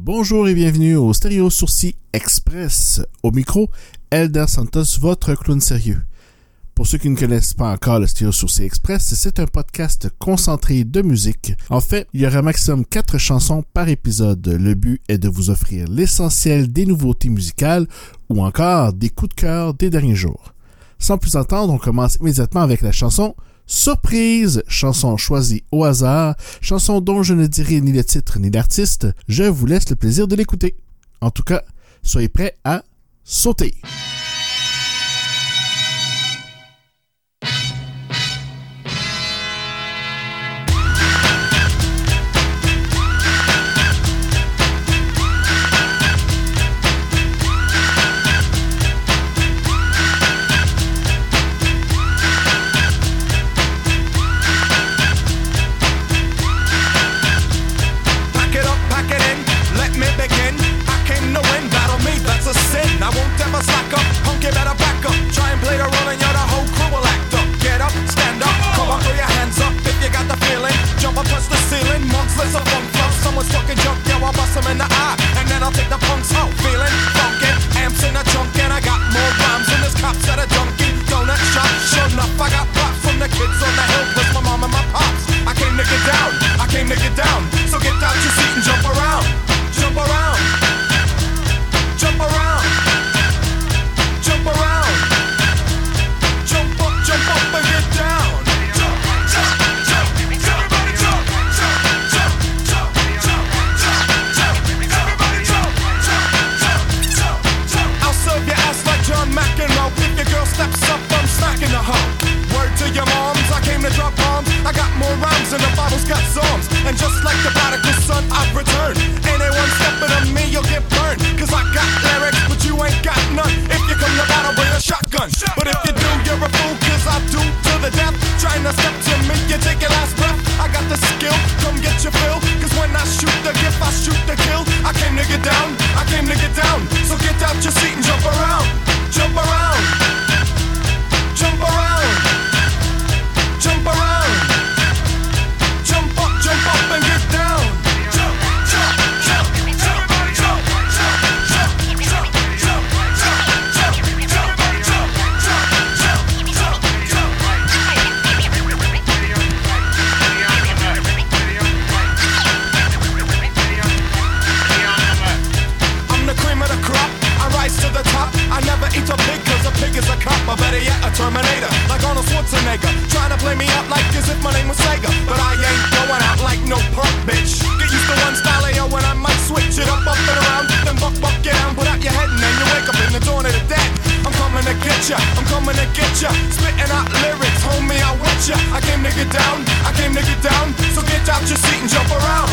Bonjour et bienvenue au Stéréo Sourcil Express. Au micro, Elder Santos, votre clown sérieux. Pour ceux qui ne connaissent pas encore le Stéréo Sourcil Express, c'est un podcast concentré de musique. En fait, il y aura maximum 4 chansons par épisode. Le but est de vous offrir l'essentiel des nouveautés musicales ou encore des coups de cœur des derniers jours. Sans plus attendre, on commence immédiatement avec la chanson Surprise, chanson choisie au hasard, chanson dont je ne dirai ni le titre ni l'artiste, je vous laisse le plaisir de l'écouter. En tout cas, soyez prêts à sauter. If your girl steps up, I'm smacking the hoe. Word to your moms, I came to drop bombs. I got more rhymes than the Bible's got psalms. And just like the prodigal son, I've returned. Anyone stepping on me, you'll get burned. Cause I got lyrics, but you ain't got none. If you come to battle, bring a shotgun. But if you do, you're a fool, cause I do to the death. Trying to step to me, you take your last breath. I got the skill, come get your fill. Cause when I shoot the gift, I shoot the kill. I came to get down, I came to get down. Or better yet, a Terminator. Like Arnold Schwarzenegger. Trying to play me out like as if my name was Sega. But I ain't going out like no punk bitch. Get used to one style yo when I might switch it up, up and around. Then buck, buck, get down, put out your head and then you wake up in the dawn of the dead. I'm coming to get ya, I'm coming to get ya. Spitting out lyrics, homie, I want ya. I came to get down, I came to get down. So get out your seat and jump around,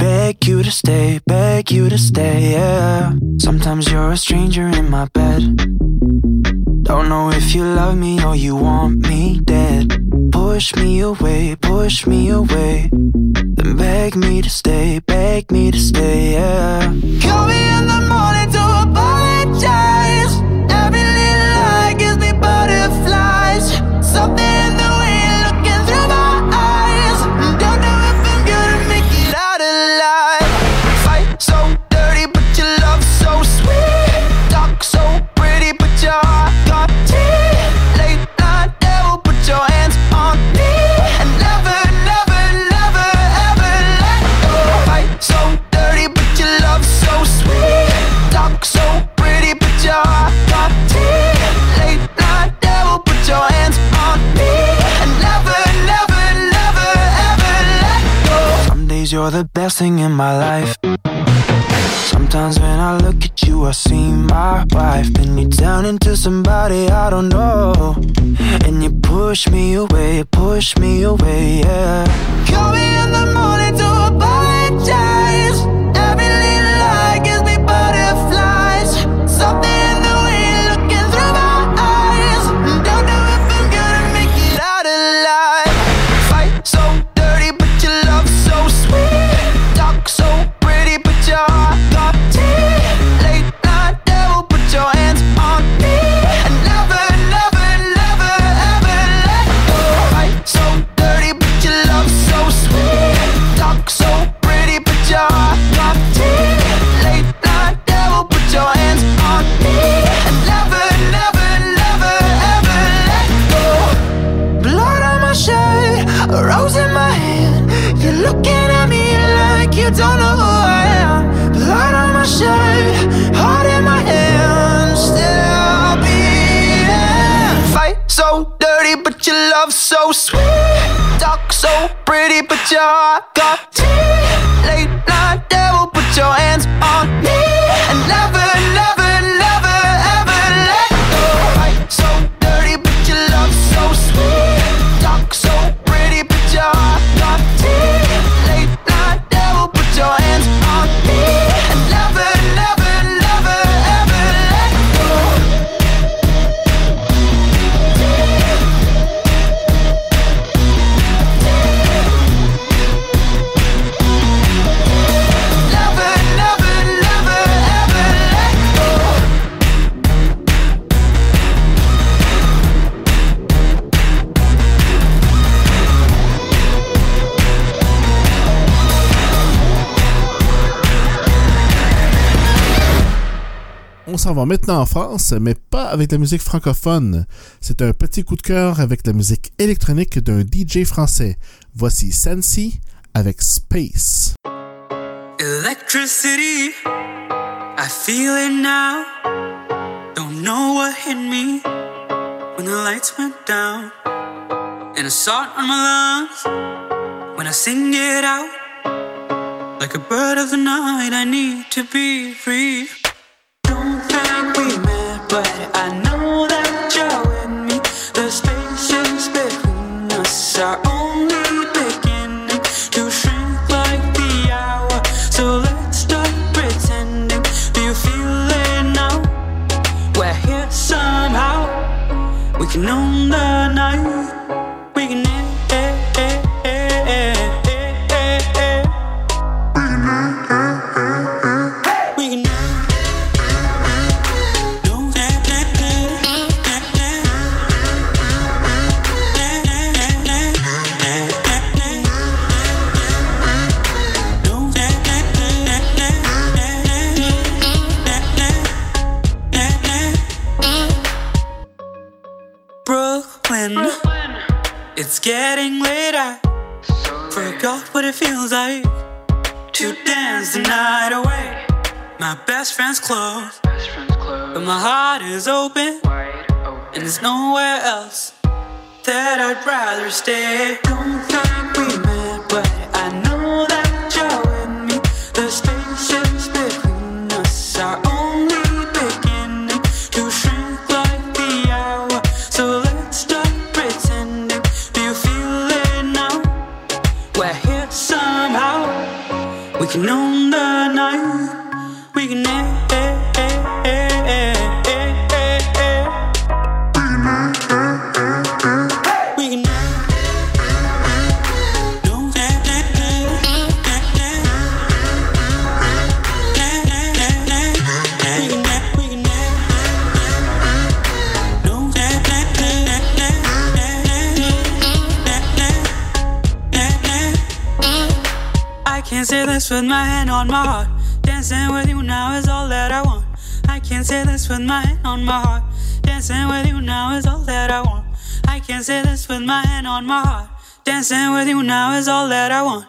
Beg you to stay, beg you to stay, yeah. Sometimes you're a stranger in my bed. Don't know if you love me or you want me dead. Push me away, push me away. Then beg me to stay, beg me to stay, yeah. Call me in the morning to apologize. The best thing in my life. Sometimes when I look at you, I see my wife. Then you turn into somebody I don't know. And you push me away, push me away, yeah. Call me in the morning love so sweet. Talk so pretty, but your heart got teeth. Late s'en va maintenant en France, mais pas avec la musique francophone. C'est un petit coup de cœur avec la musique électronique d'un DJ français. Voici Sensi avec Space. Electricity, I feel it now. Don't know what hit me when the lights went down. And I saw it on my lungs when I sing it out. Like a bird of the night, I need to be free. you know It's getting late. I forgot what it feels like to dance the night away. My best friend's close, but my heart is open, and there's nowhere else that I'd rather stay. Don't like no with my hand on my heart. Dancing with you now is all that I want. I can't say this with my hand on my heart. Dancing with you now is all that I want. I can't say this with my hand on my heart. Dancing with you now is all that I want.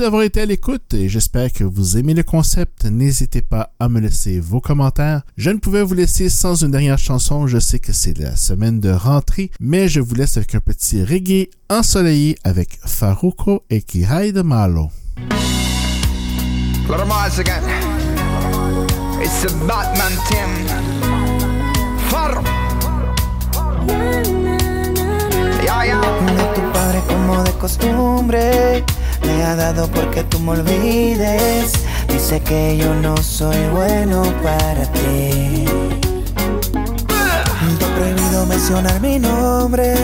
D'avoir été à l'écoute et j'espère que vous aimez le concept. N'hésitez pas à me laisser vos commentaires. Je ne pouvais vous laisser sans une dernière chanson. Je sais que c'est la semaine de rentrée, mais je vous laisse avec un petit reggae ensoleillé avec Faruko et Kihai de Malo. It's a Batman team. Far. Ya, ya. tu padre como de costumbre me ha dado porque tú me olvides. Dice que yo no soy bueno para ti. Te he prohibido mencionar mi nombre,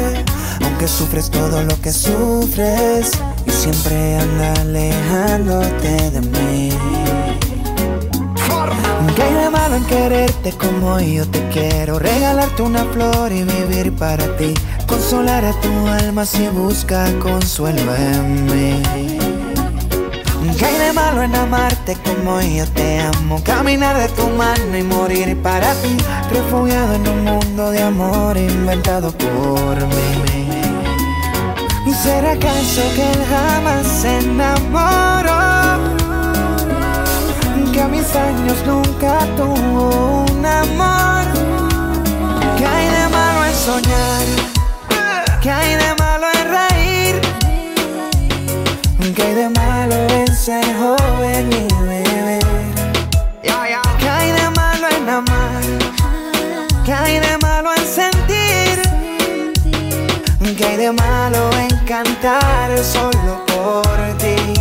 aunque sufres todo lo que sufres y siempre anda alejándote de mí. ¿Qué hay de malo en quererte como yo te quiero? Regalarte una flor y vivir para ti. Consolar a tu alma si busca consuelo en mí. ¿Qué hay de malo en amarte como yo te amo? Caminar de tu mano y morir para ti. Refugiado en un mundo de amor inventado por mí. ¿Será acaso que él jamás se enamoró? que a mis años nunca tuvo un amor. ¿Qué hay de malo en soñar? ¿Qué hay de malo en reír? ¿Qué hay de malo en ser joven y beber? ¿Qué hay de malo en amar? ¿Qué hay de malo en sentir? ¿Qué hay de malo en cantar solo por ti?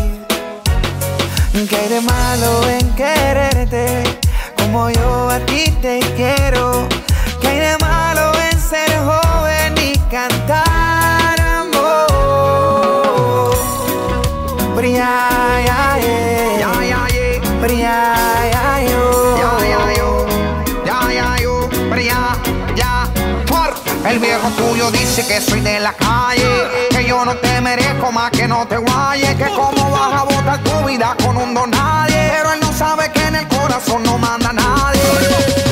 ¿Qué hay de malo en quererte como yo a ti te quiero? ¿Qué hay de malo en ser joven y cantar El viejo tuyo dice que soy de la calle, que yo no te merezco más que no te guayes, que cómo vas a botar tu vida con un don. En el corazón no manda nadie.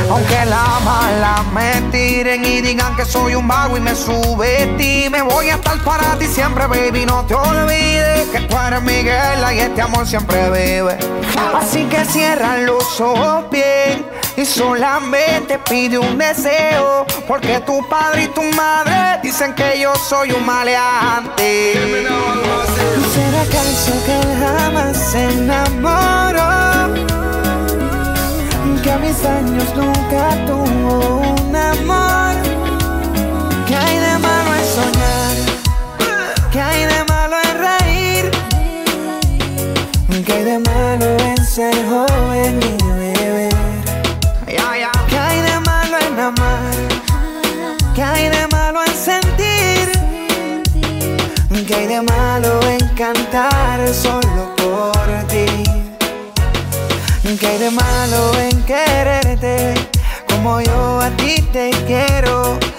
Aunque la mala me tiren y digan que soy un vago y me sube ti, me voy a estar para ti siempre, baby. No te olvides que tú eres mi guerra y este amor siempre vive. Así que cierra los ojos bien y solamente pide un deseo, porque tu padre y tu madre dicen que yo soy un maleante. ¿Será acaso que jamás se enamoró? Que a mis años nunca tuvo un amor. ¿Qué hay de malo en soñar? ¿Qué hay de malo en reír? ¿Qué hay de malo en ser joven y beber? ¿Qué hay de malo en amar? ¿Qué hay de malo en sentir? ¿Qué hay de malo en cantar solo por ti? ¿Qué hay de malo te quiero?